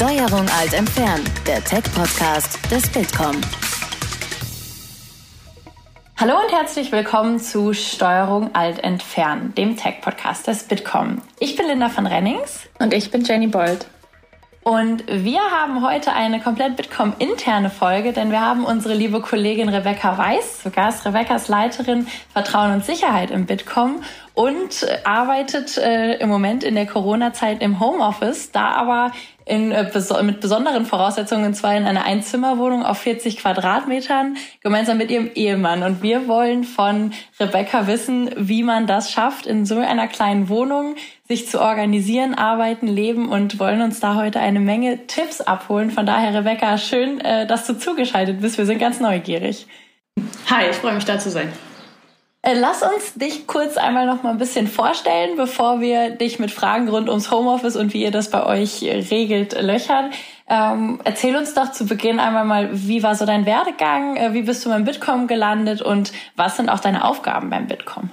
Steuerung alt entfernen, der Tech-Podcast des Bitkom. Hallo und herzlich willkommen zu Steuerung alt entfernen, dem Tech-Podcast des Bitkom. Ich bin Linda von Rennings. Und ich bin Jenny Bold. Und wir haben heute eine komplett Bitkom-interne Folge, denn wir haben unsere liebe Kollegin Rebecca Weiß zu Gast. Rebecca ist Leiterin Vertrauen und Sicherheit im Bitkom und arbeitet äh, im Moment in der Corona-Zeit im Homeoffice, da aber in, äh, mit besonderen Voraussetzungen, und zwar in einer Einzimmerwohnung auf 40 Quadratmetern, gemeinsam mit ihrem Ehemann. Und wir wollen von Rebecca wissen, wie man das schafft, in so einer kleinen Wohnung sich zu organisieren, arbeiten, leben und wollen uns da heute eine Menge Tipps abholen. Von daher, Rebecca, schön, äh, dass du zugeschaltet bist. Wir sind ganz neugierig. Hi, ich freue mich da zu sein. Äh, lass uns dich kurz einmal noch mal ein bisschen vorstellen, bevor wir dich mit Fragen rund ums Homeoffice und wie ihr das bei euch regelt löchern. Ähm, erzähl uns doch zu Beginn einmal mal, wie war so dein Werdegang, äh, wie bist du beim Bitkom gelandet und was sind auch deine Aufgaben beim Bitkom?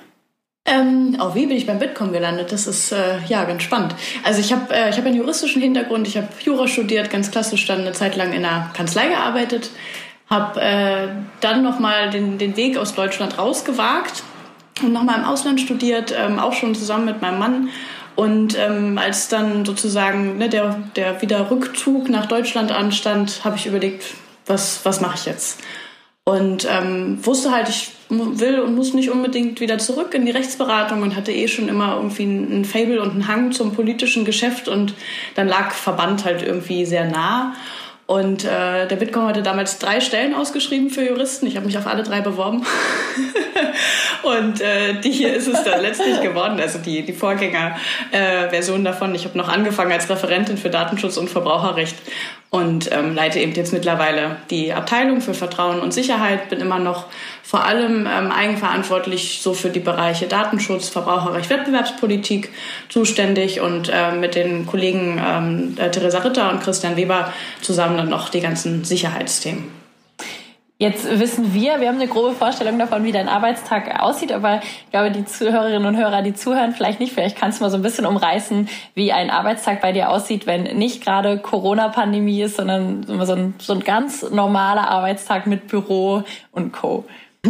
Ähm, auch wie bin ich beim Bitkom gelandet? Das ist äh, ja ganz spannend. Also ich habe äh, hab einen juristischen Hintergrund, ich habe Jura studiert, ganz klassisch dann eine Zeit lang in einer Kanzlei gearbeitet habe äh, dann nochmal den, den Weg aus Deutschland rausgewagt und nochmal im Ausland studiert, ähm, auch schon zusammen mit meinem Mann. Und ähm, als dann sozusagen ne, der, der Wiederrückzug nach Deutschland anstand, habe ich überlegt, was, was mache ich jetzt? Und ähm, wusste halt, ich will und muss nicht unbedingt wieder zurück in die Rechtsberatung und hatte eh schon immer irgendwie ein Fable und einen Hang zum politischen Geschäft und dann lag Verband halt irgendwie sehr nah. Und äh, der Bitkom hatte damals drei Stellen ausgeschrieben für Juristen. Ich habe mich auf alle drei beworben. und äh, die hier ist es dann letztlich geworden, also die, die Vorgängerversion äh, davon. Ich habe noch angefangen als Referentin für Datenschutz und Verbraucherrecht und ähm, leite eben jetzt mittlerweile die Abteilung für Vertrauen und Sicherheit. Bin immer noch vor allem ähm, eigenverantwortlich so für die Bereiche Datenschutz, Verbraucherrecht, Wettbewerbspolitik zuständig und äh, mit den Kollegen ähm, äh, Theresa Ritter und Christian Weber zusammen dann noch die ganzen Sicherheitsthemen. Jetzt wissen wir, wir haben eine grobe Vorstellung davon, wie dein Arbeitstag aussieht, aber ich glaube, die Zuhörerinnen und Hörer, die zuhören, vielleicht nicht. Vielleicht kannst du mal so ein bisschen umreißen, wie ein Arbeitstag bei dir aussieht, wenn nicht gerade Corona-Pandemie ist, sondern so ein, so ein ganz normaler Arbeitstag mit Büro und Co.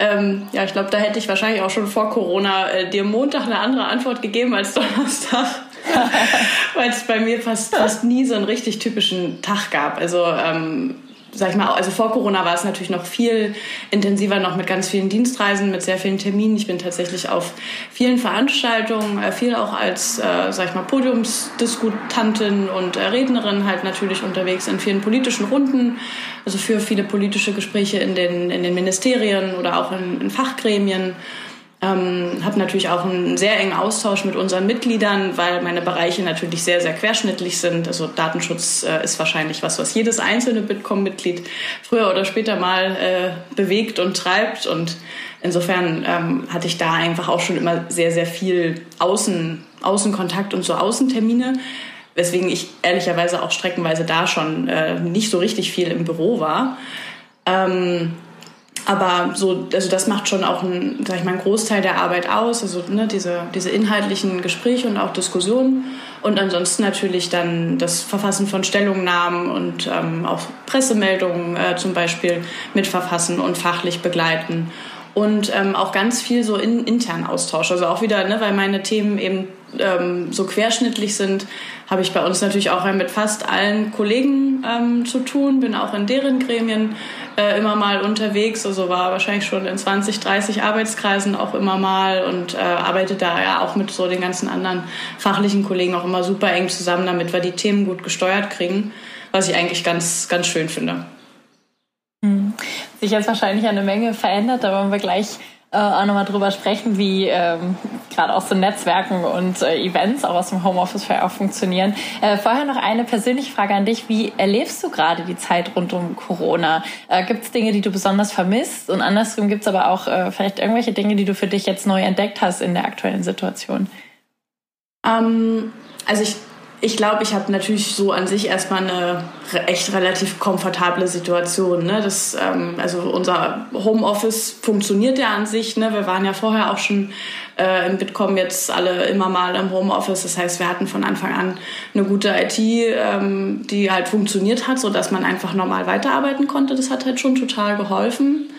Ähm, ja, ich glaube, da hätte ich wahrscheinlich auch schon vor Corona äh, dir Montag eine andere Antwort gegeben als Donnerstag. Weil es bei mir fast, fast nie so einen richtig typischen Tag gab. Also ähm, sag ich mal, also vor Corona war es natürlich noch viel intensiver, noch mit ganz vielen Dienstreisen, mit sehr vielen Terminen. Ich bin tatsächlich auf vielen Veranstaltungen, äh, viel auch als, äh, sag ich mal, Podiumsdiskutantin und äh, Rednerin halt natürlich unterwegs in vielen politischen Runden, also für viele politische Gespräche in den, in den Ministerien oder auch in, in Fachgremien. Ähm, habe natürlich auch einen sehr engen Austausch mit unseren Mitgliedern, weil meine Bereiche natürlich sehr, sehr querschnittlich sind. Also Datenschutz äh, ist wahrscheinlich was, was jedes einzelne Bitkom-Mitglied früher oder später mal äh, bewegt und treibt. Und insofern ähm, hatte ich da einfach auch schon immer sehr, sehr viel Außen, Außenkontakt und so Außentermine. Weswegen ich ehrlicherweise auch streckenweise da schon äh, nicht so richtig viel im Büro war. Ähm, aber so, also das macht schon auch einen, sag ich mal, einen Großteil der Arbeit aus, also ne, diese, diese inhaltlichen Gespräche und auch Diskussionen. Und ansonsten natürlich dann das Verfassen von Stellungnahmen und ähm, auch Pressemeldungen äh, zum Beispiel mitverfassen und fachlich begleiten. Und ähm, auch ganz viel so in, intern Austausch. Also auch wieder, ne, weil meine Themen eben ähm, so querschnittlich sind, habe ich bei uns natürlich auch mit fast allen Kollegen ähm, zu tun, bin auch in deren Gremien äh, immer mal unterwegs, also war wahrscheinlich schon in 20, 30 Arbeitskreisen auch immer mal und äh, arbeite da ja auch mit so den ganzen anderen fachlichen Kollegen auch immer super eng zusammen, damit wir die Themen gut gesteuert kriegen, was ich eigentlich ganz, ganz schön finde. Hm. Sich jetzt wahrscheinlich eine Menge verändert, da wollen wir gleich äh, auch nochmal drüber sprechen, wie ähm, gerade auch so Netzwerken und äh, Events auch aus dem Homeoffice für auch funktionieren. Äh, vorher noch eine persönliche Frage an dich. Wie erlebst du gerade die Zeit rund um Corona? Äh, gibt es Dinge, die du besonders vermisst? Und andersrum gibt es aber auch äh, vielleicht irgendwelche Dinge, die du für dich jetzt neu entdeckt hast in der aktuellen Situation? Ähm, also ich ich glaube, ich habe natürlich so an sich erstmal eine echt relativ komfortable Situation. Ne? Das, ähm, also unser Homeoffice funktioniert ja an sich. Ne? Wir waren ja vorher auch schon äh, im Bitkom jetzt alle immer mal im Homeoffice. Das heißt, wir hatten von Anfang an eine gute IT, ähm, die halt funktioniert hat, sodass man einfach normal weiterarbeiten konnte. Das hat halt schon total geholfen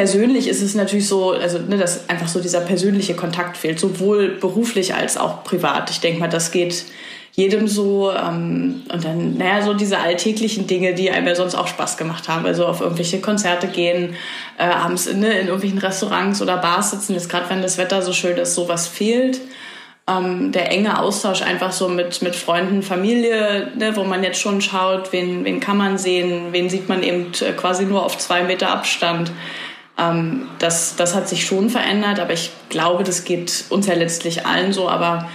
persönlich ist es natürlich so, also ne, dass einfach so dieser persönliche Kontakt fehlt, sowohl beruflich als auch privat. Ich denke mal, das geht jedem so. Ähm, und dann, naja, so diese alltäglichen Dinge, die einem ja sonst auch Spaß gemacht haben. Also auf irgendwelche Konzerte gehen, äh, abends in, ne, in irgendwelchen Restaurants oder Bars sitzen. Jetzt gerade, wenn das Wetter so schön ist, sowas fehlt. Ähm, der enge Austausch einfach so mit, mit Freunden, Familie, ne, wo man jetzt schon schaut, wen, wen kann man sehen, wen sieht man eben äh, quasi nur auf zwei Meter Abstand. Ähm, das, das hat sich schon verändert, aber ich glaube, das geht uns ja letztlich allen so. Aber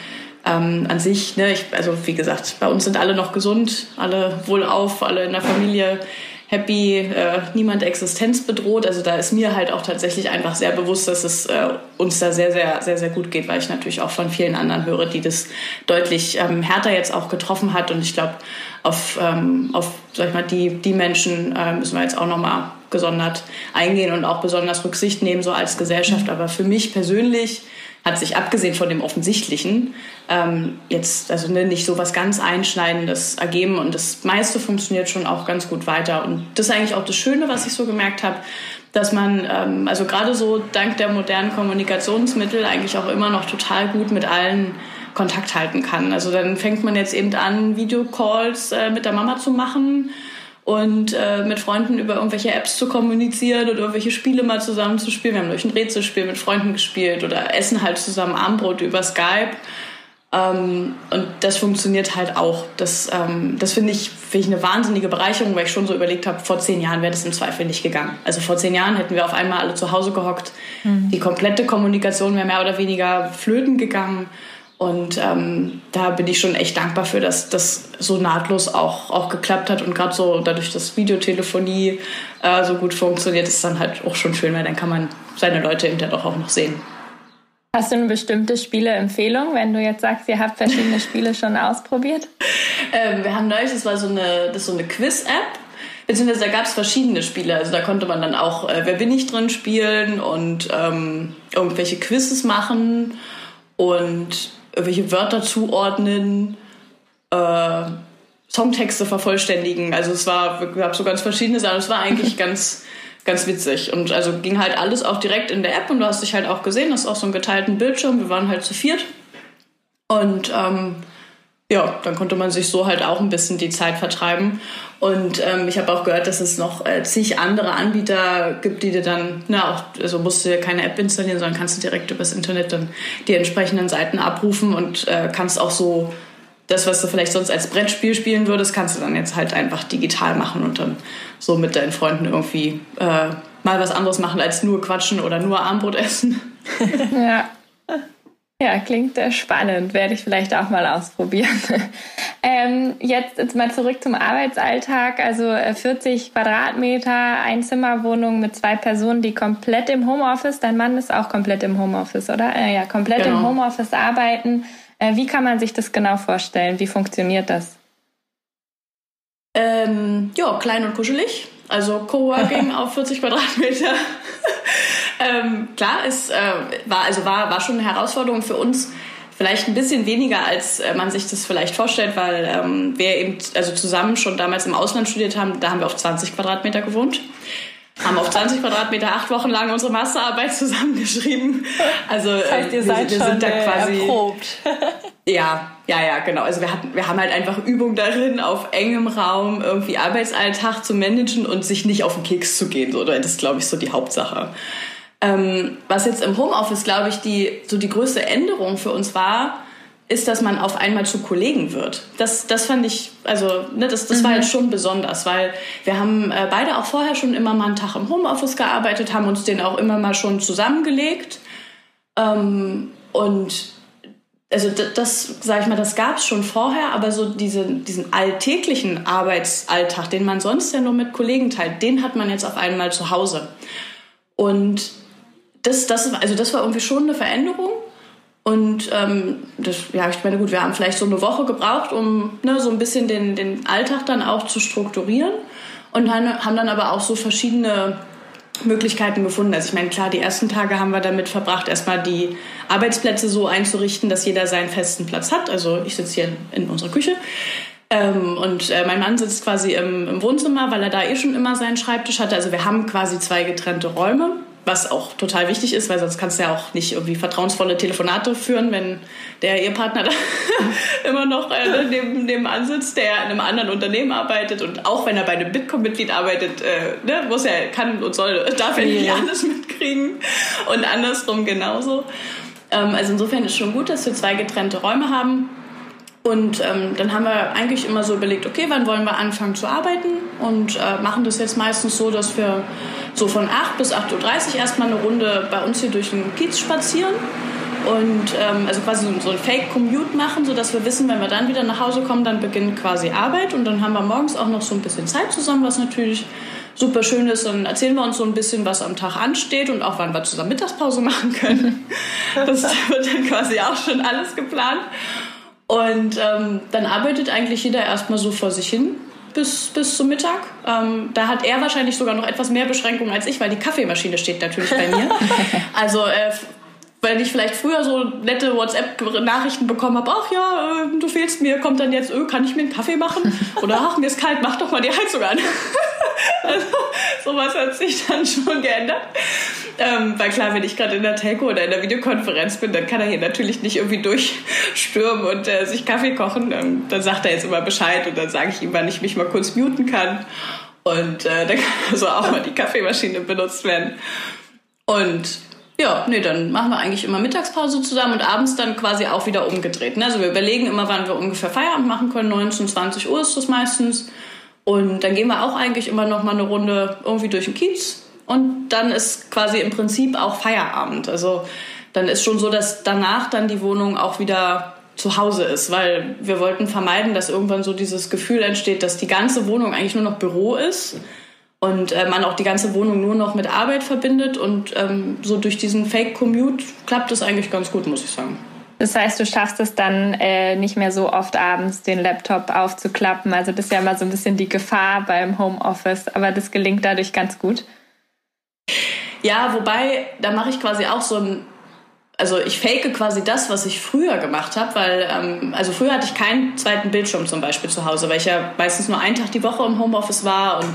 ähm, an sich, ne, ich, also wie gesagt, bei uns sind alle noch gesund, alle wohlauf, alle in der Familie happy, äh, niemand existenzbedroht. Also da ist mir halt auch tatsächlich einfach sehr bewusst, dass es äh, uns da sehr, sehr, sehr, sehr gut geht, weil ich natürlich auch von vielen anderen höre, die das deutlich ähm, härter jetzt auch getroffen hat. Und ich glaube, auf, ähm, auf sag ich mal, die, die Menschen äh, müssen wir jetzt auch nochmal gesondert eingehen und auch besonders Rücksicht nehmen, so als Gesellschaft. Aber für mich persönlich hat sich abgesehen von dem Offensichtlichen ähm, jetzt also ne, nicht so was ganz Einschneidendes ergeben und das meiste funktioniert schon auch ganz gut weiter. Und das ist eigentlich auch das Schöne, was ich so gemerkt habe, dass man ähm, also gerade so dank der modernen Kommunikationsmittel eigentlich auch immer noch total gut mit allen Kontakt halten kann. Also dann fängt man jetzt eben an, Videocalls äh, mit der Mama zu machen und äh, mit Freunden über irgendwelche Apps zu kommunizieren oder irgendwelche Spiele mal zusammen zu spielen. Wir haben durch ein Rätselspiel mit Freunden gespielt oder essen halt zusammen Armbrot über Skype. Ähm, und das funktioniert halt auch. Das, ähm, das finde ich, find ich eine wahnsinnige Bereicherung, weil ich schon so überlegt habe, vor zehn Jahren wäre das im Zweifel nicht gegangen. Also vor zehn Jahren hätten wir auf einmal alle zu Hause gehockt. Mhm. Die komplette Kommunikation wäre mehr oder weniger flöten gegangen. Und ähm, da bin ich schon echt dankbar für, dass das so nahtlos auch, auch geklappt hat. Und gerade so dadurch, dass Videotelefonie äh, so gut funktioniert, ist dann halt auch schon schön, weil dann kann man seine Leute hinterher doch auch noch sehen. Hast du eine bestimmte Spieleempfehlung, wenn du jetzt sagst, ihr habt verschiedene Spiele schon ausprobiert? ähm, wir haben neulich, das war so eine, das so eine Quiz-App. Beziehungsweise da gab es verschiedene Spiele. Also da konnte man dann auch äh, Wer bin ich drin spielen und ähm, irgendwelche Quizzes machen. Und irgendwelche Wörter zuordnen, äh, Songtexte vervollständigen. Also es war, gab so ganz verschiedene Sachen. Es war eigentlich ganz, ganz witzig. Und also ging halt alles auch direkt in der App und du hast dich halt auch gesehen, das ist auch so einen geteilten Bildschirm. Wir waren halt zu viert. Und ähm, ja, dann konnte man sich so halt auch ein bisschen die Zeit vertreiben. Und ähm, ich habe auch gehört, dass es noch äh, zig andere Anbieter gibt, die dir dann, na, auch, also musst du dir keine App installieren, sondern kannst du direkt übers Internet dann die entsprechenden Seiten abrufen und äh, kannst auch so das, was du vielleicht sonst als Brettspiel spielen würdest, kannst du dann jetzt halt einfach digital machen und dann so mit deinen Freunden irgendwie äh, mal was anderes machen als nur quatschen oder nur Armbrot essen. ja. Ja, klingt äh, spannend. Werde ich vielleicht auch mal ausprobieren. ähm, jetzt, jetzt mal zurück zum Arbeitsalltag. Also 40 äh, Quadratmeter, Einzimmerwohnung mit zwei Personen, die komplett im Homeoffice, dein Mann ist auch komplett im Homeoffice, oder? Äh, ja, komplett genau. im Homeoffice arbeiten. Äh, wie kann man sich das genau vorstellen? Wie funktioniert das? Ähm, ja, klein und kuschelig. Also Coworking auf 40 Quadratmeter. Ähm, klar, es äh, war also war war schon eine Herausforderung für uns. Vielleicht ein bisschen weniger, als äh, man sich das vielleicht vorstellt, weil ähm, wir eben also zusammen schon damals im Ausland studiert haben. Da haben wir auf 20 Quadratmeter gewohnt haben auf 20 Quadratmeter acht Wochen lang unsere Masterarbeit zusammengeschrieben. Also das heißt, ihr seid wir, wir sind da äh, quasi erprobt. ja, ja, ja, genau. Also wir hatten, wir haben halt einfach Übung darin, auf engem Raum irgendwie Arbeitsalltag zu managen und sich nicht auf den Keks zu gehen. So, das ist, glaube ich, so die Hauptsache. Ähm, was jetzt im Homeoffice, glaube ich, die so die größte Änderung für uns war, ist, dass man auf einmal zu Kollegen wird. Das, das fand ich, also ne, das, das mhm. war jetzt schon besonders, weil wir haben äh, beide auch vorher schon immer mal einen Tag im Homeoffice gearbeitet, haben uns den auch immer mal schon zusammengelegt. Ähm, und also das, das sage ich mal, das gab es schon vorher, aber so diese, diesen alltäglichen Arbeitsalltag, den man sonst ja nur mit Kollegen teilt, den hat man jetzt auf einmal zu Hause. Und das, das, also das war irgendwie schon eine Veränderung. Und ähm, das, ja, ich meine, gut, wir haben vielleicht so eine Woche gebraucht, um ne, so ein bisschen den, den Alltag dann auch zu strukturieren. Und dann, haben dann aber auch so verschiedene Möglichkeiten gefunden. Also ich meine, klar, die ersten Tage haben wir damit verbracht, erstmal die Arbeitsplätze so einzurichten, dass jeder seinen festen Platz hat. Also ich sitze hier in, unserer Küche. Ähm, und äh, mein Mann sitzt quasi im, im Wohnzimmer, weil er da eh schon immer seinen Schreibtisch hatte. Also wir haben quasi zwei getrennte Räume was auch total wichtig ist, weil sonst kannst du ja auch nicht irgendwie vertrauensvolle Telefonate führen, wenn der Ehepartner da immer noch äh, neben, nebenan sitzt, der in einem anderen Unternehmen arbeitet und auch wenn er bei einem Bitkom-Mitglied arbeitet, äh, ne, muss er, kann und soll, darf er nicht alles mitkriegen und andersrum genauso. Ähm, also insofern ist schon gut, dass wir zwei getrennte Räume haben. Und ähm, dann haben wir eigentlich immer so überlegt, okay, wann wollen wir anfangen zu arbeiten? Und äh, machen das jetzt meistens so, dass wir so von 8 bis 8.30 Uhr erstmal eine Runde bei uns hier durch den Kiez spazieren und ähm, also quasi so ein Fake-Commute machen, sodass wir wissen, wenn wir dann wieder nach Hause kommen, dann beginnt quasi Arbeit und dann haben wir morgens auch noch so ein bisschen Zeit zusammen, was natürlich super schön ist. Dann erzählen wir uns so ein bisschen, was am Tag ansteht und auch wann wir zusammen Mittagspause machen können. Das wird dann quasi auch schon alles geplant. Und ähm, dann arbeitet eigentlich jeder erstmal so vor sich hin bis, bis zum Mittag. Ähm, da hat er wahrscheinlich sogar noch etwas mehr Beschränkungen als ich, weil die Kaffeemaschine steht natürlich bei mir. Also äh, wenn ich vielleicht früher so nette WhatsApp-Nachrichten bekommen habe, ach ja, äh, du fehlst mir, kommt dann jetzt, öh, kann ich mir einen Kaffee machen? Oder ach, mir ist kalt, mach doch mal die Heizung an. also sowas hat sich dann schon geändert. Ähm, weil klar, wenn ich gerade in der Telco oder in der Videokonferenz bin, dann kann er hier natürlich nicht irgendwie durchstürmen und äh, sich Kaffee kochen. Ähm, dann sagt er jetzt immer Bescheid und dann sage ich ihm, wann ich mich mal kurz muten kann. Und äh, dann kann also auch mal die Kaffeemaschine benutzt werden. Und ja, nee, dann machen wir eigentlich immer Mittagspause zusammen und abends dann quasi auch wieder umgedreht. Ne? Also wir überlegen immer, wann wir ungefähr Feierabend machen können. 19, 20 Uhr ist das meistens. Und dann gehen wir auch eigentlich immer noch mal eine Runde irgendwie durch den Kiez. Und dann ist quasi im Prinzip auch Feierabend. Also dann ist schon so, dass danach dann die Wohnung auch wieder zu Hause ist, weil wir wollten vermeiden, dass irgendwann so dieses Gefühl entsteht, dass die ganze Wohnung eigentlich nur noch Büro ist und äh, man auch die ganze Wohnung nur noch mit Arbeit verbindet und ähm, so durch diesen Fake-Commute klappt es eigentlich ganz gut, muss ich sagen. Das heißt, du schaffst es dann äh, nicht mehr so oft abends, den Laptop aufzuklappen. Also das ist ja immer so ein bisschen die Gefahr beim Homeoffice, aber das gelingt dadurch ganz gut. Ja, wobei, da mache ich quasi auch so ein also ich fake quasi das, was ich früher gemacht habe, weil ähm, also früher hatte ich keinen zweiten Bildschirm zum Beispiel zu Hause, weil ich ja meistens nur einen Tag die Woche im Homeoffice war und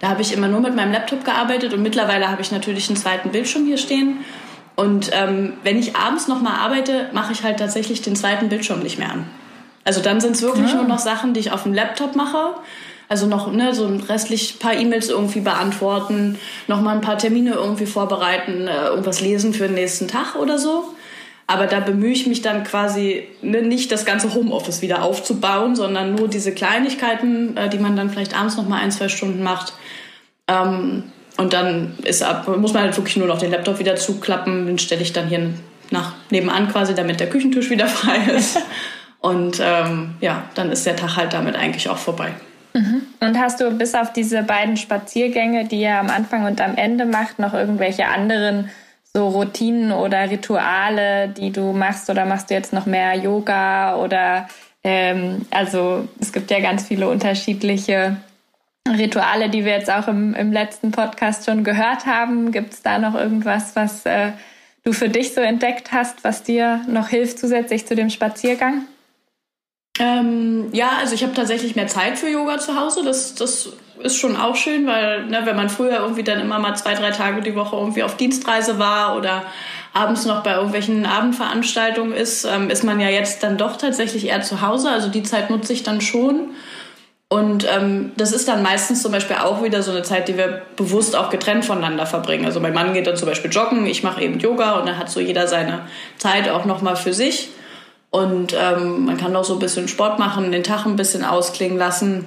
da habe ich immer nur mit meinem Laptop gearbeitet und mittlerweile habe ich natürlich einen zweiten Bildschirm hier stehen. Und ähm, wenn ich abends noch mal arbeite, mache ich halt tatsächlich den zweiten Bildschirm nicht mehr an. Also dann sind es wirklich ja. nur noch Sachen, die ich auf dem Laptop mache. Also noch ne, so restlich paar E-Mails irgendwie beantworten, noch mal ein paar Termine irgendwie vorbereiten, äh, irgendwas lesen für den nächsten Tag oder so. Aber da bemühe ich mich dann quasi ne, nicht das ganze Homeoffice wieder aufzubauen, sondern nur diese Kleinigkeiten, äh, die man dann vielleicht abends noch mal ein, zwei Stunden macht. Ähm, und dann ist ab, muss man halt wirklich nur noch den Laptop wieder zuklappen. Den stelle ich dann hier nach nebenan quasi, damit der Küchentisch wieder frei ist. Und ähm, ja, dann ist der Tag halt damit eigentlich auch vorbei. Mhm. Und hast du bis auf diese beiden Spaziergänge, die ihr am Anfang und am Ende macht, noch irgendwelche anderen so Routinen oder Rituale, die du machst? Oder machst du jetzt noch mehr Yoga? Oder ähm, also es gibt ja ganz viele unterschiedliche Rituale, die wir jetzt auch im, im letzten Podcast schon gehört haben. Gibt es da noch irgendwas, was äh, du für dich so entdeckt hast, was dir noch hilft zusätzlich zu dem Spaziergang? Ähm, ja, also ich habe tatsächlich mehr Zeit für Yoga zu Hause. Das, das ist schon auch schön, weil ne, wenn man früher irgendwie dann immer mal zwei, drei Tage die Woche irgendwie auf Dienstreise war oder abends noch bei irgendwelchen Abendveranstaltungen ist, ähm, ist man ja jetzt dann doch tatsächlich eher zu Hause. Also die Zeit nutze ich dann schon. Und ähm, das ist dann meistens zum Beispiel auch wieder so eine Zeit, die wir bewusst auch getrennt voneinander verbringen. Also mein Mann geht dann zum Beispiel joggen, ich mache eben Yoga und dann hat so jeder seine Zeit auch nochmal für sich. Und ähm, man kann auch so ein bisschen Sport machen, den Tag ein bisschen ausklingen lassen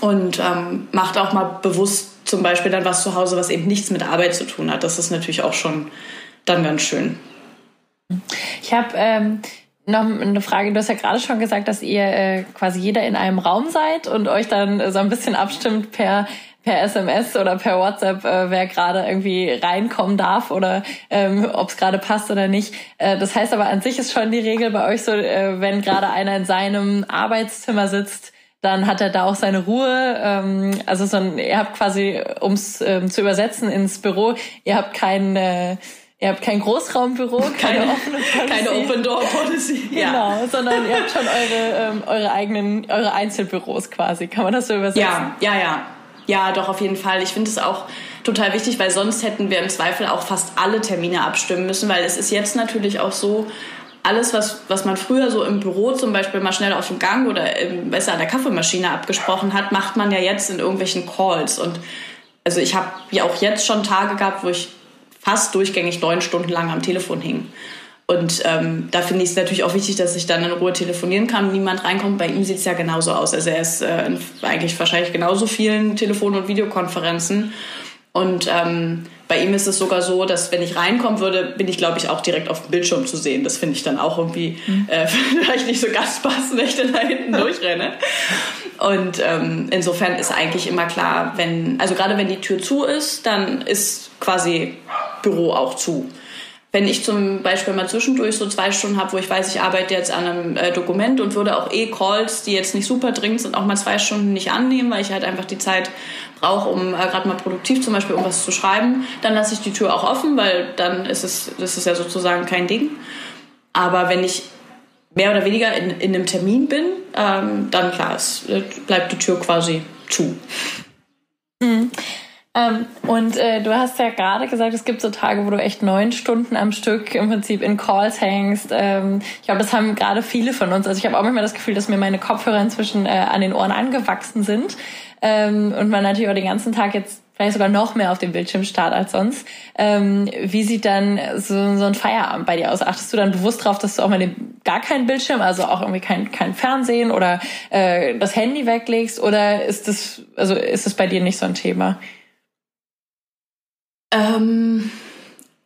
und ähm, macht auch mal bewusst zum Beispiel dann was zu Hause, was eben nichts mit Arbeit zu tun hat. Das ist natürlich auch schon dann ganz schön. Ich habe ähm, noch eine Frage. Du hast ja gerade schon gesagt, dass ihr äh, quasi jeder in einem Raum seid und euch dann so ein bisschen abstimmt per per SMS oder per WhatsApp, äh, wer gerade irgendwie reinkommen darf oder ähm, ob es gerade passt oder nicht. Äh, das heißt aber an sich ist schon die Regel bei euch so, äh, wenn gerade einer in seinem Arbeitszimmer sitzt, dann hat er da auch seine Ruhe. Ähm, also so ein, ihr habt quasi, um es ähm, zu übersetzen ins Büro, ihr habt kein äh, Ihr habt kein Großraumbüro, keine, keine offene Policy. Keine Open Door Policy. Ja. Genau, sondern ihr habt schon eure, ähm, eure eigenen, eure Einzelbüros quasi. Kann man das so übersetzen? Ja, ja, ja. Ja, doch, auf jeden Fall. Ich finde es auch total wichtig, weil sonst hätten wir im Zweifel auch fast alle Termine abstimmen müssen, weil es ist jetzt natürlich auch so, alles, was, was man früher so im Büro zum Beispiel mal schnell auf dem Gang oder besser an der Kaffeemaschine abgesprochen hat, macht man ja jetzt in irgendwelchen Calls. Und also ich habe ja auch jetzt schon Tage gehabt, wo ich fast durchgängig neun Stunden lang am Telefon hing. Und ähm, da finde ich es natürlich auch wichtig, dass ich dann in Ruhe telefonieren kann, niemand reinkommt. Bei ihm sieht es ja genauso aus. Also er ist äh, in eigentlich wahrscheinlich genauso vielen Telefon- und Videokonferenzen. Und ähm, bei ihm ist es sogar so, dass wenn ich reinkommen würde, bin ich, glaube ich, auch direkt auf dem Bildschirm zu sehen. Das finde ich dann auch irgendwie mhm. äh, vielleicht nicht so ganz passend, wenn ich dann da hinten durchrenne. Und ähm, insofern ist eigentlich immer klar, wenn, also gerade wenn die Tür zu ist, dann ist quasi Büro auch zu. Wenn ich zum Beispiel mal zwischendurch so zwei Stunden habe, wo ich weiß, ich arbeite jetzt an einem äh, Dokument und würde auch eh Calls, die jetzt nicht super dringend sind, auch mal zwei Stunden nicht annehmen, weil ich halt einfach die Zeit brauche, um äh, gerade mal produktiv zum Beispiel irgendwas zu schreiben, dann lasse ich die Tür auch offen, weil dann ist es, das ist ja sozusagen kein Ding. Aber wenn ich mehr oder weniger in, in einem Termin bin, ähm, dann klar, es äh, bleibt die Tür quasi zu. Mhm. Ähm, und äh, du hast ja gerade gesagt, es gibt so Tage, wo du echt neun Stunden am Stück im Prinzip in Calls hängst. Ähm, ich glaube, das haben gerade viele von uns. Also ich habe auch manchmal das Gefühl, dass mir meine Kopfhörer inzwischen äh, an den Ohren angewachsen sind. Ähm, und man natürlich auch den ganzen Tag jetzt vielleicht sogar noch mehr auf dem Bildschirm starrt als sonst. Ähm, wie sieht dann so, so ein Feierabend bei dir aus? Achtest du dann bewusst darauf, dass du auch mal den, gar keinen Bildschirm, also auch irgendwie kein, kein Fernsehen oder äh, das Handy weglegst? Oder ist das, also ist das bei dir nicht so ein Thema? Ähm,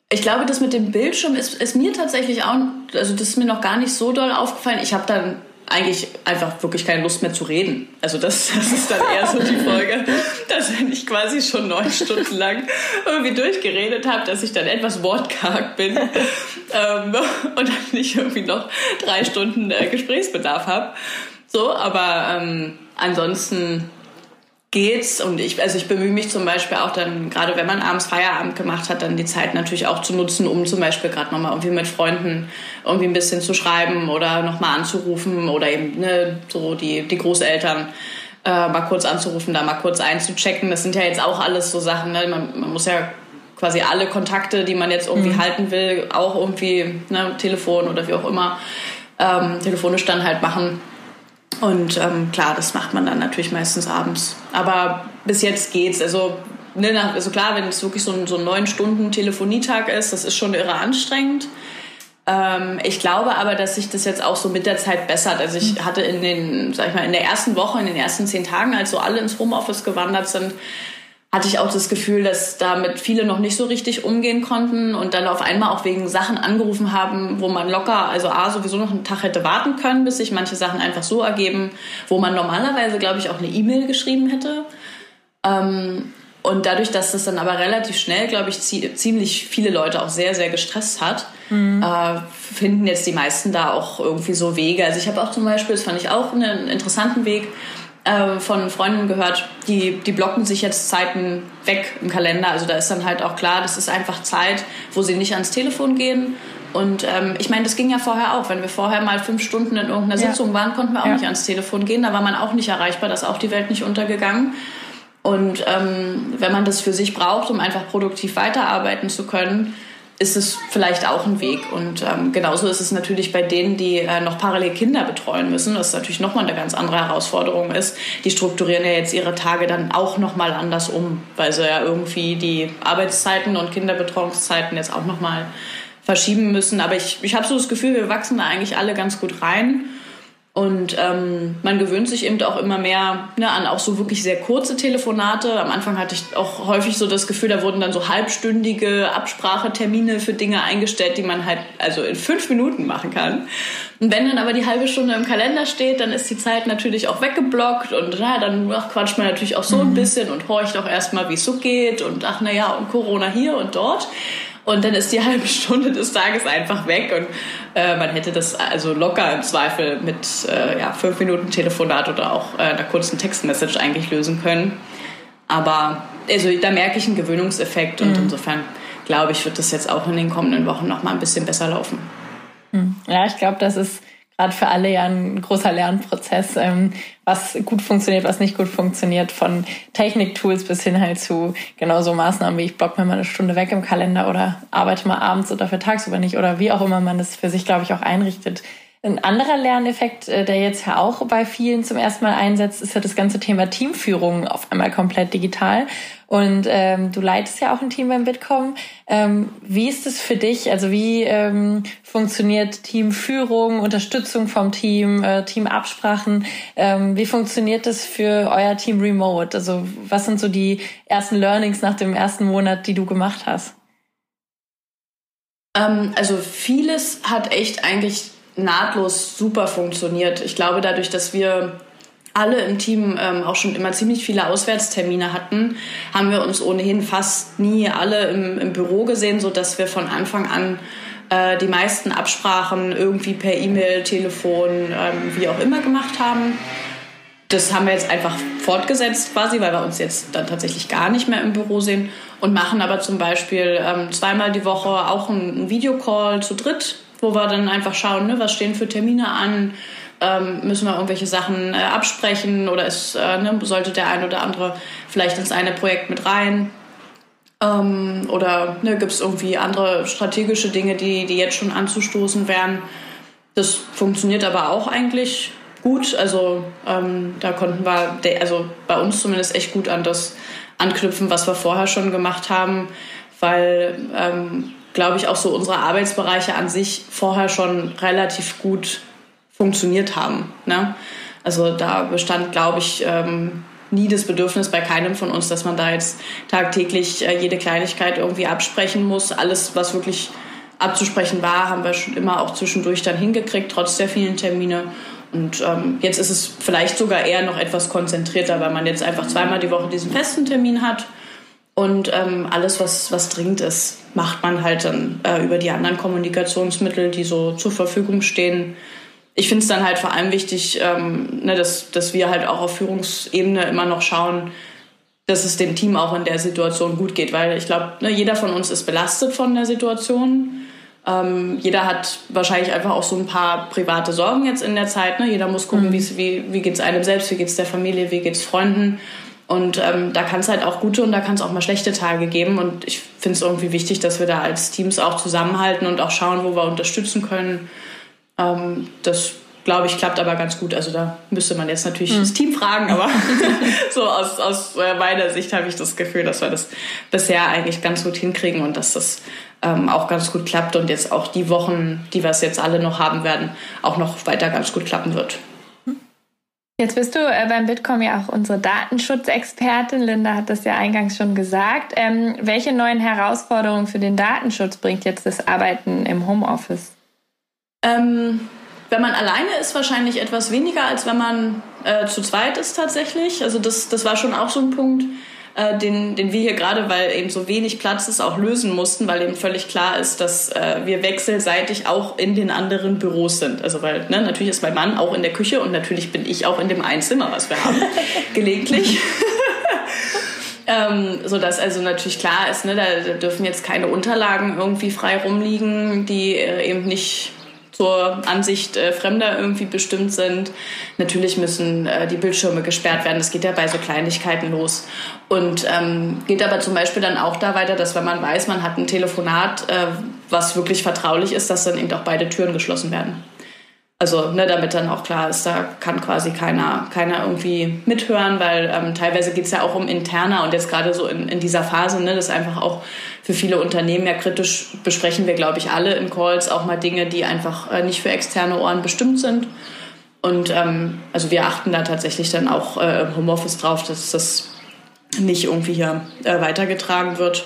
ich glaube, das mit dem Bildschirm ist, ist mir tatsächlich auch, also das ist mir noch gar nicht so doll aufgefallen. Ich habe dann eigentlich einfach wirklich keine Lust mehr zu reden. Also das, das ist dann eher so die Folge, dass wenn ich quasi schon neun Stunden lang irgendwie durchgeredet habe, dass ich dann etwas wortkarg bin ähm, und dann nicht irgendwie noch drei Stunden äh, Gesprächsbedarf habe. So, aber ähm, ansonsten geht's und ich also ich bemühe mich zum Beispiel auch dann gerade wenn man abends Feierabend gemacht hat dann die Zeit natürlich auch zu nutzen um zum Beispiel gerade noch mal irgendwie mit Freunden irgendwie ein bisschen zu schreiben oder noch mal anzurufen oder eben ne, so die die Großeltern äh, mal kurz anzurufen da mal kurz einzuchecken das sind ja jetzt auch alles so Sachen ne? man, man muss ja quasi alle Kontakte die man jetzt irgendwie mhm. halten will auch irgendwie ne, Telefon oder wie auch immer ähm, telefonisch dann halt machen und ähm, klar, das macht man dann natürlich meistens abends. Aber bis jetzt geht's. Also, ne, also klar, wenn es wirklich so ein, so ein neun Stunden Telefonietag ist, das ist schon irre anstrengend. Ähm, ich glaube aber, dass sich das jetzt auch so mit der Zeit bessert. Also ich mhm. hatte in den, sag ich mal, in der ersten Woche, in den ersten zehn Tagen, als so alle ins Homeoffice gewandert sind, hatte ich auch das Gefühl, dass damit viele noch nicht so richtig umgehen konnten und dann auf einmal auch wegen Sachen angerufen haben, wo man locker, also A, sowieso noch einen Tag hätte warten können, bis sich manche Sachen einfach so ergeben, wo man normalerweise, glaube ich, auch eine E-Mail geschrieben hätte. Ähm, und dadurch, dass das dann aber relativ schnell, glaube ich, ziemlich viele Leute auch sehr, sehr gestresst hat, mhm. äh, finden jetzt die meisten da auch irgendwie so Wege. Also ich habe auch zum Beispiel, das fand ich auch einen interessanten Weg, äh, von Freunden gehört, die, die blocken sich jetzt Zeiten weg im Kalender. Also da ist dann halt auch klar, das ist einfach Zeit, wo sie nicht ans Telefon gehen. Und ähm, ich meine, das ging ja vorher auch. Wenn wir vorher mal fünf Stunden in irgendeiner ja. Sitzung waren, konnten wir auch ja. nicht ans Telefon gehen. Da war man auch nicht erreichbar, da ist auch die Welt nicht untergegangen. Und ähm, wenn man das für sich braucht, um einfach produktiv weiterarbeiten zu können, ist es vielleicht auch ein Weg. Und ähm, genauso ist es natürlich bei denen, die äh, noch parallel Kinder betreuen müssen, was natürlich nochmal eine ganz andere Herausforderung ist. Die strukturieren ja jetzt ihre Tage dann auch nochmal anders um, weil sie ja irgendwie die Arbeitszeiten und Kinderbetreuungszeiten jetzt auch nochmal verschieben müssen. Aber ich, ich habe so das Gefühl, wir wachsen da eigentlich alle ganz gut rein. Und ähm, man gewöhnt sich eben auch immer mehr ne, an auch so wirklich sehr kurze Telefonate. Am Anfang hatte ich auch häufig so das Gefühl, da wurden dann so halbstündige Absprachetermine für Dinge eingestellt, die man halt also in fünf Minuten machen kann. Und wenn dann aber die halbe Stunde im Kalender steht, dann ist die Zeit natürlich auch weggeblockt und na, dann ach, quatscht man natürlich auch so ein mhm. bisschen und horcht auch erstmal, wie es so geht und ach naja, und Corona hier und dort. Und dann ist die halbe Stunde des Tages einfach weg und äh, man hätte das also locker im Zweifel mit äh, ja, fünf Minuten Telefonat oder auch äh, einer kurzen Textmessage eigentlich lösen können. Aber also da merke ich einen Gewöhnungseffekt und mhm. insofern glaube ich, wird das jetzt auch in den kommenden Wochen noch mal ein bisschen besser laufen. Mhm. Ja, ich glaube, das ist gerade für alle ja ein großer Lernprozess, ähm, was gut funktioniert, was nicht gut funktioniert, von Techniktools bis hin halt zu genauso Maßnahmen wie ich block mir mal eine Stunde weg im Kalender oder arbeite mal abends oder für tagsüber nicht oder wie auch immer man das für sich, glaube ich, auch einrichtet. Ein anderer Lerneffekt, äh, der jetzt ja auch bei vielen zum ersten Mal einsetzt, ist ja das ganze Thema Teamführung auf einmal komplett digital. Und ähm, du leitest ja auch ein Team beim Bitkom. Ähm, wie ist es für dich? Also wie ähm, funktioniert Teamführung, Unterstützung vom Team, äh, Teamabsprachen? Ähm, wie funktioniert das für euer Team Remote? Also was sind so die ersten Learnings nach dem ersten Monat, die du gemacht hast? Ähm, also vieles hat echt eigentlich nahtlos super funktioniert. Ich glaube, dadurch, dass wir alle im Team ähm, auch schon immer ziemlich viele Auswärtstermine hatten, haben wir uns ohnehin fast nie alle im, im Büro gesehen, so dass wir von Anfang an äh, die meisten Absprachen irgendwie per E-Mail, Telefon, ähm, wie auch immer gemacht haben. Das haben wir jetzt einfach fortgesetzt quasi, weil wir uns jetzt dann tatsächlich gar nicht mehr im Büro sehen und machen aber zum Beispiel ähm, zweimal die Woche auch einen Videocall zu dritt wo wir dann einfach schauen, ne, was stehen für Termine an, ähm, müssen wir irgendwelche Sachen äh, absprechen oder ist, äh, ne, sollte der ein oder andere vielleicht ins eine Projekt mit rein. Ähm, oder ne, gibt es irgendwie andere strategische Dinge, die, die jetzt schon anzustoßen wären. Das funktioniert aber auch eigentlich gut. Also ähm, da konnten wir, also bei uns zumindest echt gut an das anknüpfen, was wir vorher schon gemacht haben, weil ähm, glaube ich, auch so unsere Arbeitsbereiche an sich vorher schon relativ gut funktioniert haben. Ne? Also da bestand, glaube ich, ähm, nie das Bedürfnis bei keinem von uns, dass man da jetzt tagtäglich äh, jede Kleinigkeit irgendwie absprechen muss. Alles, was wirklich abzusprechen war, haben wir schon immer auch zwischendurch dann hingekriegt, trotz der vielen Termine. Und ähm, jetzt ist es vielleicht sogar eher noch etwas konzentrierter, weil man jetzt einfach zweimal die Woche diesen festen Termin hat und ähm, alles, was, was dringend ist, macht man halt dann äh, über die anderen Kommunikationsmittel, die so zur Verfügung stehen. Ich finde es dann halt vor allem wichtig, ähm, ne, dass, dass wir halt auch auf Führungsebene immer noch schauen, dass es dem Team auch in der Situation gut geht. Weil ich glaube, ne, jeder von uns ist belastet von der Situation. Ähm, jeder hat wahrscheinlich einfach auch so ein paar private Sorgen jetzt in der Zeit. Ne? Jeder muss gucken, mhm. wie, wie geht es einem selbst, wie geht es der Familie, wie geht es Freunden. Und ähm, da kann es halt auch gute und da kann es auch mal schlechte Tage geben. Und ich finde es irgendwie wichtig, dass wir da als Teams auch zusammenhalten und auch schauen, wo wir unterstützen können. Ähm, das glaube ich, klappt aber ganz gut. Also da müsste man jetzt natürlich mhm. das Team fragen, aber so aus, aus äh, meiner Sicht habe ich das Gefühl, dass wir das bisher eigentlich ganz gut hinkriegen und dass das ähm, auch ganz gut klappt und jetzt auch die Wochen, die wir es jetzt alle noch haben werden, auch noch weiter ganz gut klappen wird. Jetzt bist du äh, beim Bitkom ja auch unsere Datenschutzexpertin. Linda hat das ja eingangs schon gesagt. Ähm, welche neuen Herausforderungen für den Datenschutz bringt jetzt das Arbeiten im Homeoffice? Ähm, wenn man alleine ist, wahrscheinlich etwas weniger, als wenn man äh, zu zweit ist tatsächlich. Also das, das war schon auch so ein Punkt äh, den, den wir hier gerade, weil eben so wenig Platz ist, auch lösen mussten, weil eben völlig klar ist, dass äh, wir wechselseitig auch in den anderen Büros sind. Also weil ne, natürlich ist mein Mann auch in der Küche und natürlich bin ich auch in dem einen Zimmer, was wir haben, gelegentlich. Ähm, so dass also natürlich klar ist, ne, da, da, dürfen jetzt keine Unterlagen irgendwie frei rumliegen, die äh, eben nicht zur Ansicht äh, Fremder irgendwie bestimmt sind. Natürlich müssen äh, die Bildschirme gesperrt werden. Das geht ja bei so Kleinigkeiten los. Und ähm, geht aber zum Beispiel dann auch da weiter, dass wenn man weiß, man hat ein Telefonat, äh, was wirklich vertraulich ist, dass dann eben auch beide Türen geschlossen werden. Also, ne, damit dann auch klar ist, da kann quasi keiner, keiner irgendwie mithören, weil ähm, teilweise geht es ja auch um interner und jetzt gerade so in, in dieser Phase, ne, das ist einfach auch für viele Unternehmen ja kritisch, besprechen wir, glaube ich, alle in Calls auch mal Dinge, die einfach äh, nicht für externe Ohren bestimmt sind. Und ähm, also wir achten da tatsächlich dann auch äh, im Homeoffice drauf, dass das nicht irgendwie hier äh, weitergetragen wird.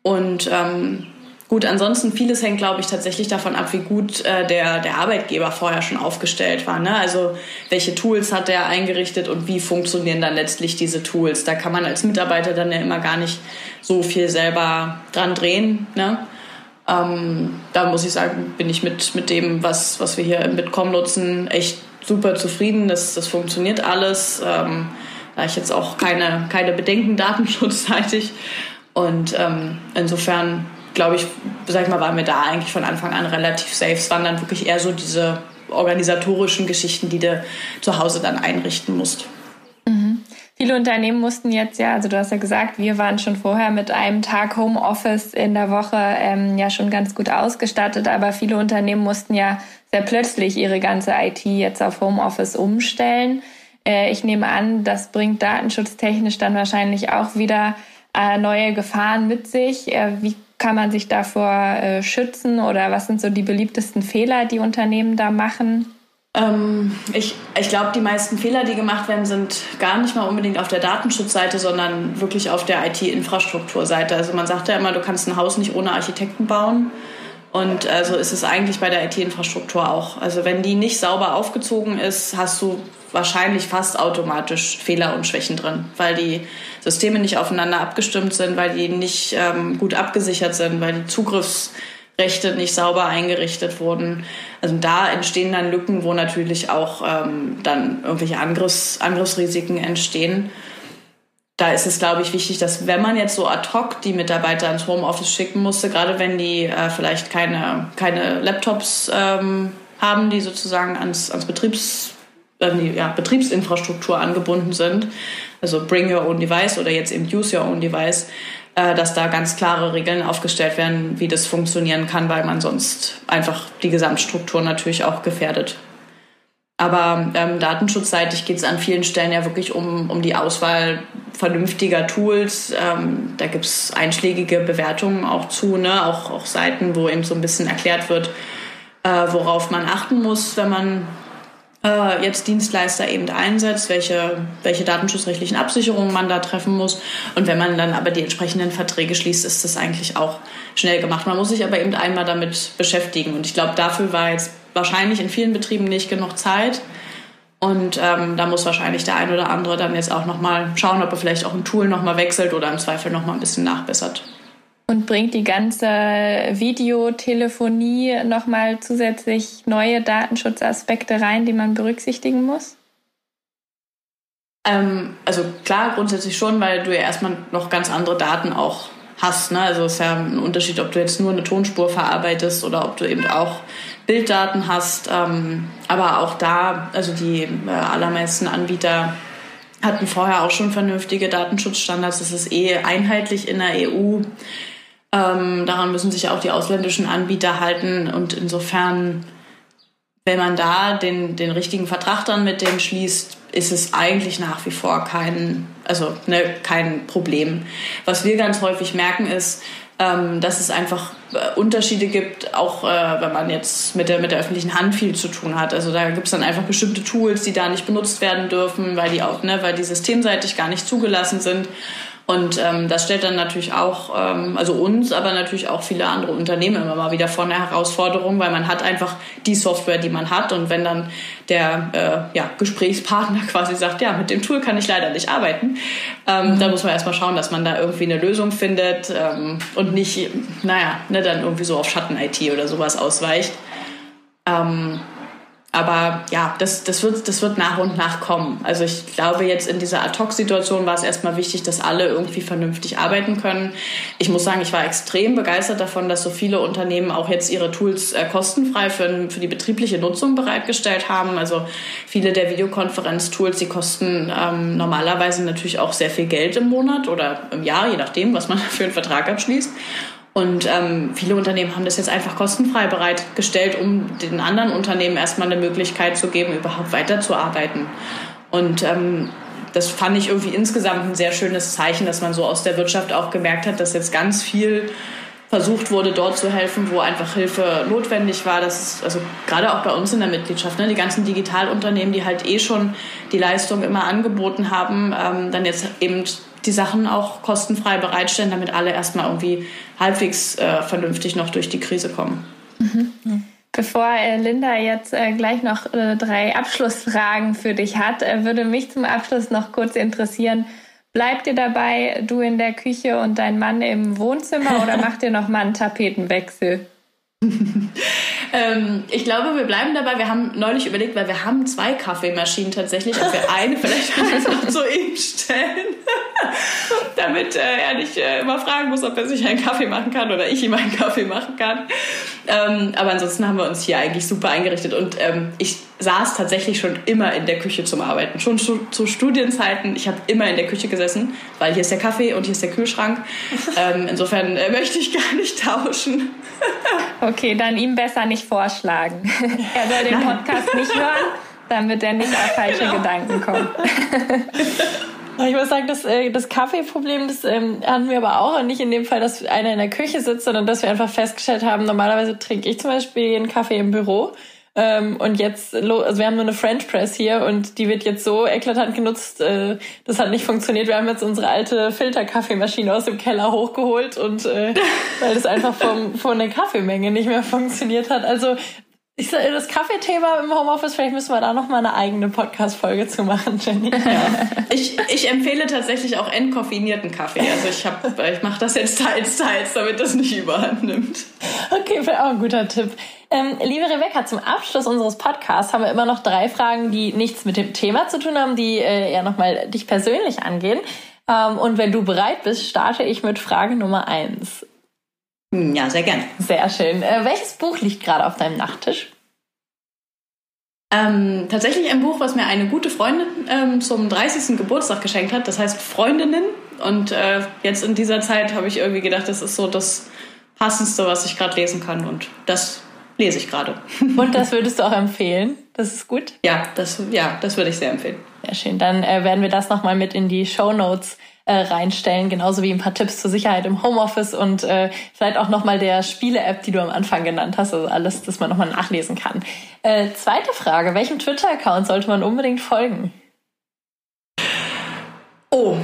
Und ähm, Gut, ansonsten vieles hängt, glaube ich, tatsächlich davon ab, wie gut äh, der, der Arbeitgeber vorher schon aufgestellt war. Ne? Also welche Tools hat er eingerichtet und wie funktionieren dann letztlich diese Tools? Da kann man als Mitarbeiter dann ja immer gar nicht so viel selber dran drehen. Ne? Ähm, da muss ich sagen, bin ich mit, mit dem, was, was wir hier im Bitkom nutzen, echt super zufrieden. Das, das funktioniert alles. Ähm, da ich jetzt auch keine, keine Bedenken datenschutzseitig. Und ähm, insofern glaube ich, sag ich mal, waren wir da eigentlich von Anfang an relativ safe. Es waren dann wirklich eher so diese organisatorischen Geschichten, die du zu Hause dann einrichten musst. Mhm. Viele Unternehmen mussten jetzt ja, also du hast ja gesagt, wir waren schon vorher mit einem Tag Homeoffice in der Woche ähm, ja schon ganz gut ausgestattet, aber viele Unternehmen mussten ja sehr plötzlich ihre ganze IT jetzt auf Homeoffice umstellen. Äh, ich nehme an, das bringt datenschutztechnisch dann wahrscheinlich auch wieder äh, neue Gefahren mit sich. Äh, wie kann man sich davor äh, schützen oder was sind so die beliebtesten Fehler, die Unternehmen da machen? Ähm, ich ich glaube, die meisten Fehler, die gemacht werden, sind gar nicht mal unbedingt auf der Datenschutzseite, sondern wirklich auf der IT-Infrastrukturseite. Also man sagt ja immer, du kannst ein Haus nicht ohne Architekten bauen. Und also ist es eigentlich bei der IT-Infrastruktur auch. Also wenn die nicht sauber aufgezogen ist, hast du wahrscheinlich fast automatisch Fehler und Schwächen drin, weil die Systeme nicht aufeinander abgestimmt sind, weil die nicht ähm, gut abgesichert sind, weil die Zugriffsrechte nicht sauber eingerichtet wurden. Also da entstehen dann Lücken, wo natürlich auch ähm, dann irgendwelche Angriffs Angriffsrisiken entstehen. Da ist es, glaube ich, wichtig, dass wenn man jetzt so ad hoc die Mitarbeiter ins Homeoffice schicken musste, gerade wenn die äh, vielleicht keine, keine Laptops ähm, haben, die sozusagen ans, ans Betriebs an die ja, Betriebsinfrastruktur angebunden sind, also Bring Your Own Device oder jetzt eben Use Your Own Device, äh, dass da ganz klare Regeln aufgestellt werden, wie das funktionieren kann, weil man sonst einfach die Gesamtstruktur natürlich auch gefährdet. Aber ähm, datenschutzseitig geht es an vielen Stellen ja wirklich um, um die Auswahl vernünftiger Tools. Ähm, da gibt es einschlägige Bewertungen auch zu, ne? auch, auch Seiten, wo eben so ein bisschen erklärt wird, äh, worauf man achten muss, wenn man äh, jetzt Dienstleister eben einsetzt, welche, welche datenschutzrechtlichen Absicherungen man da treffen muss. Und wenn man dann aber die entsprechenden Verträge schließt, ist das eigentlich auch schnell gemacht. Man muss sich aber eben einmal damit beschäftigen. Und ich glaube, dafür war jetzt wahrscheinlich in vielen Betrieben nicht genug Zeit. Und ähm, da muss wahrscheinlich der ein oder andere dann jetzt auch nochmal schauen, ob er vielleicht auch ein Tool nochmal wechselt oder im Zweifel nochmal ein bisschen nachbessert und bringt die ganze Videotelefonie nochmal zusätzlich neue Datenschutzaspekte rein, die man berücksichtigen muss? Ähm, also klar, grundsätzlich schon, weil du ja erstmal noch ganz andere Daten auch hast. Ne? Also es ist ja ein Unterschied, ob du jetzt nur eine Tonspur verarbeitest oder ob du eben auch Bilddaten hast. Ähm, aber auch da, also die äh, allermeisten Anbieter hatten vorher auch schon vernünftige Datenschutzstandards. Das ist eh einheitlich in der EU. Ähm, daran müssen sich auch die ausländischen Anbieter halten und insofern, wenn man da den, den richtigen Vertrag dann mit denen schließt, ist es eigentlich nach wie vor kein, also ne, kein Problem. Was wir ganz häufig merken ist, ähm, dass es einfach äh, Unterschiede gibt, auch äh, wenn man jetzt mit der, mit der öffentlichen Hand viel zu tun hat. Also da gibt es dann einfach bestimmte Tools, die da nicht benutzt werden dürfen, weil die auch, ne, weil die systemseitig gar nicht zugelassen sind. Und ähm, das stellt dann natürlich auch, ähm, also uns, aber natürlich auch viele andere Unternehmen immer mal wieder vor eine Herausforderung, weil man hat einfach die Software, die man hat. Und wenn dann der äh, ja, Gesprächspartner quasi sagt, ja, mit dem Tool kann ich leider nicht arbeiten, ähm, mhm. dann muss man erstmal schauen, dass man da irgendwie eine Lösung findet ähm, und nicht, naja, ne, dann irgendwie so auf Schatten-IT oder sowas ausweicht. Ähm, aber ja, das, das, wird, das wird nach und nach kommen. Also ich glaube, jetzt in dieser Ad-Hoc-Situation war es erstmal wichtig, dass alle irgendwie vernünftig arbeiten können. Ich muss sagen, ich war extrem begeistert davon, dass so viele Unternehmen auch jetzt ihre Tools äh, kostenfrei für, für die betriebliche Nutzung bereitgestellt haben. Also viele der Videokonferenz-Tools, die kosten ähm, normalerweise natürlich auch sehr viel Geld im Monat oder im Jahr, je nachdem, was man für einen Vertrag abschließt. Und ähm, viele Unternehmen haben das jetzt einfach kostenfrei bereitgestellt, um den anderen Unternehmen erstmal eine Möglichkeit zu geben, überhaupt weiterzuarbeiten. Und ähm, das fand ich irgendwie insgesamt ein sehr schönes Zeichen, dass man so aus der Wirtschaft auch gemerkt hat, dass jetzt ganz viel versucht wurde, dort zu helfen, wo einfach Hilfe notwendig war. Das ist also gerade auch bei uns in der Mitgliedschaft, ne, die ganzen Digitalunternehmen, die halt eh schon die Leistung immer angeboten haben, ähm, dann jetzt eben die Sachen auch kostenfrei bereitstellen, damit alle erstmal irgendwie halbwegs äh, vernünftig noch durch die Krise kommen. Mhm. Bevor äh, Linda jetzt äh, gleich noch äh, drei Abschlussfragen für dich hat, äh, würde mich zum Abschluss noch kurz interessieren, Bleibt ihr dabei, du in der Küche und dein Mann im Wohnzimmer oder macht ihr noch mal einen Tapetenwechsel? ähm, ich glaube, wir bleiben dabei. Wir haben neulich überlegt, weil wir haben zwei Kaffeemaschinen tatsächlich, ob wir eine vielleicht noch zu ihm stellen, damit äh, er nicht äh, immer fragen muss, ob er sich einen Kaffee machen kann oder ich ihm einen Kaffee machen kann. Ähm, aber ansonsten haben wir uns hier eigentlich super eingerichtet und ähm, ich saß tatsächlich schon immer in der Küche zum Arbeiten. Schon zu, zu Studienzeiten, ich habe immer in der Küche gesessen, weil hier ist der Kaffee und hier ist der Kühlschrank. ähm, insofern äh, möchte ich gar nicht tauschen. okay, dann ihm besser nicht vorschlagen. er soll den Podcast nicht hören, damit er nicht auf falsche genau. Gedanken kommt. Ich muss sagen, das, äh, das Kaffeeproblem, das ähm, hatten wir aber auch. Und nicht in dem Fall, dass einer in der Küche sitzt, sondern dass wir einfach festgestellt haben, normalerweise trinke ich zum Beispiel einen Kaffee im Büro. Ähm, und jetzt, also wir haben nur eine French Press hier und die wird jetzt so eklatant genutzt, äh, das hat nicht funktioniert. Wir haben jetzt unsere alte Filterkaffeemaschine aus dem Keller hochgeholt und äh, weil das einfach vom, von der Kaffeemenge nicht mehr funktioniert hat. Also ich sage, das Kaffeethema im Homeoffice, vielleicht müssen wir da noch mal eine eigene Podcast-Folge zu machen, Jenny. Ja. Ich, ich empfehle tatsächlich auch entkoffinierten Kaffee. Also ich, hab, ich mache das jetzt teils, teils, damit das nicht überhand nimmt. Okay, wäre auch ein guter Tipp. Ähm, liebe Rebecca, zum Abschluss unseres Podcasts haben wir immer noch drei Fragen, die nichts mit dem Thema zu tun haben, die äh, eher nochmal dich persönlich angehen. Ähm, und wenn du bereit bist, starte ich mit Frage Nummer eins. Hm, ja, sehr gern. Sehr schön. Äh, welches Buch liegt gerade auf deinem Nachttisch? Ähm, tatsächlich ein Buch, was mir eine gute Freundin ähm, zum 30. Geburtstag geschenkt hat. Das heißt Freundinnen. Und äh, jetzt in dieser Zeit habe ich irgendwie gedacht, das ist so das Passendste, was ich gerade lesen kann. Und das lese ich gerade. Und das würdest du auch empfehlen? Das ist gut? Ja, das, ja, das würde ich sehr empfehlen. Sehr schön. Dann äh, werden wir das nochmal mit in die Show Notes äh, reinstellen, genauso wie ein paar Tipps zur Sicherheit im Homeoffice und äh, vielleicht auch nochmal der Spiele-App, die du am Anfang genannt hast, also alles, das man nochmal nachlesen kann. Äh, zweite Frage, welchem Twitter-Account sollte man unbedingt folgen? Oh,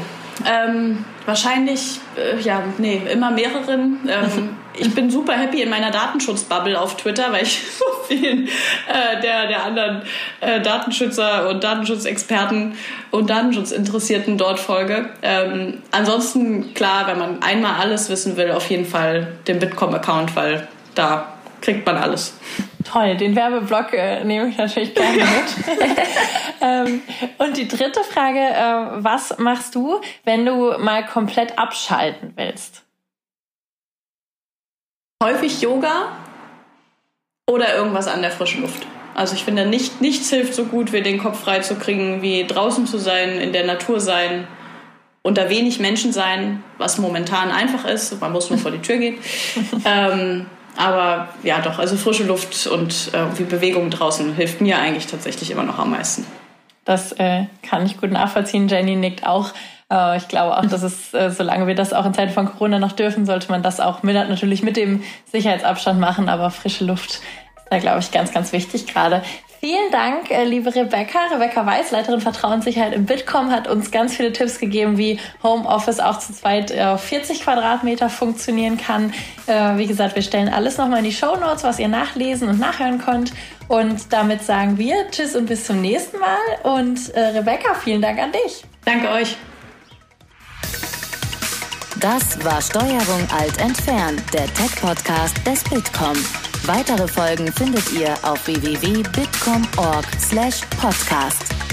ähm, wahrscheinlich, äh, ja, nee, immer mehreren. Ähm, ich bin super happy in meiner Datenschutzbubble auf Twitter, weil ich so vielen äh, der, der anderen äh, Datenschützer und Datenschutzexperten und Datenschutzinteressierten dort folge. Ähm, ansonsten, klar, wenn man einmal alles wissen will, auf jeden Fall den Bitkom-Account, weil da kriegt man alles. Toll, den Werbeblock äh, nehme ich natürlich gerne mit. ähm, und die dritte Frage, äh, was machst du, wenn du mal komplett abschalten willst? Häufig Yoga oder irgendwas an der frischen Luft. Also ich finde, nicht, nichts hilft so gut, wie den Kopf frei zu kriegen, wie draußen zu sein, in der Natur sein, unter wenig Menschen sein, was momentan einfach ist. Man muss nur vor die Tür gehen. ähm, aber ja, doch, also frische Luft und äh, irgendwie Bewegung draußen hilft mir eigentlich tatsächlich immer noch am meisten. Das äh, kann ich gut nachvollziehen. Jenny nickt auch. Äh, ich glaube auch, dass es, äh, solange wir das auch in Zeiten von Corona noch dürfen, sollte man das auch mit, natürlich mit dem Sicherheitsabstand machen. Aber frische Luft ist da, glaube ich, ganz, ganz wichtig gerade. Vielen Dank, äh, liebe Rebecca. Rebecca Weiß, Leiterin Vertrauenssicherheit im Bitkom, hat uns ganz viele Tipps gegeben, wie Homeoffice auch zu zweit auf 40 Quadratmeter funktionieren kann. Wie gesagt, wir stellen alles nochmal in die Show Notes, was ihr nachlesen und nachhören könnt. Und damit sagen wir Tschüss und bis zum nächsten Mal. Und Rebecca, vielen Dank an dich. Danke euch. Das war Steuerung alt entfernt, der Tech-Podcast des Bitkom. Weitere Folgen findet ihr auf www.bitcom.org/podcast.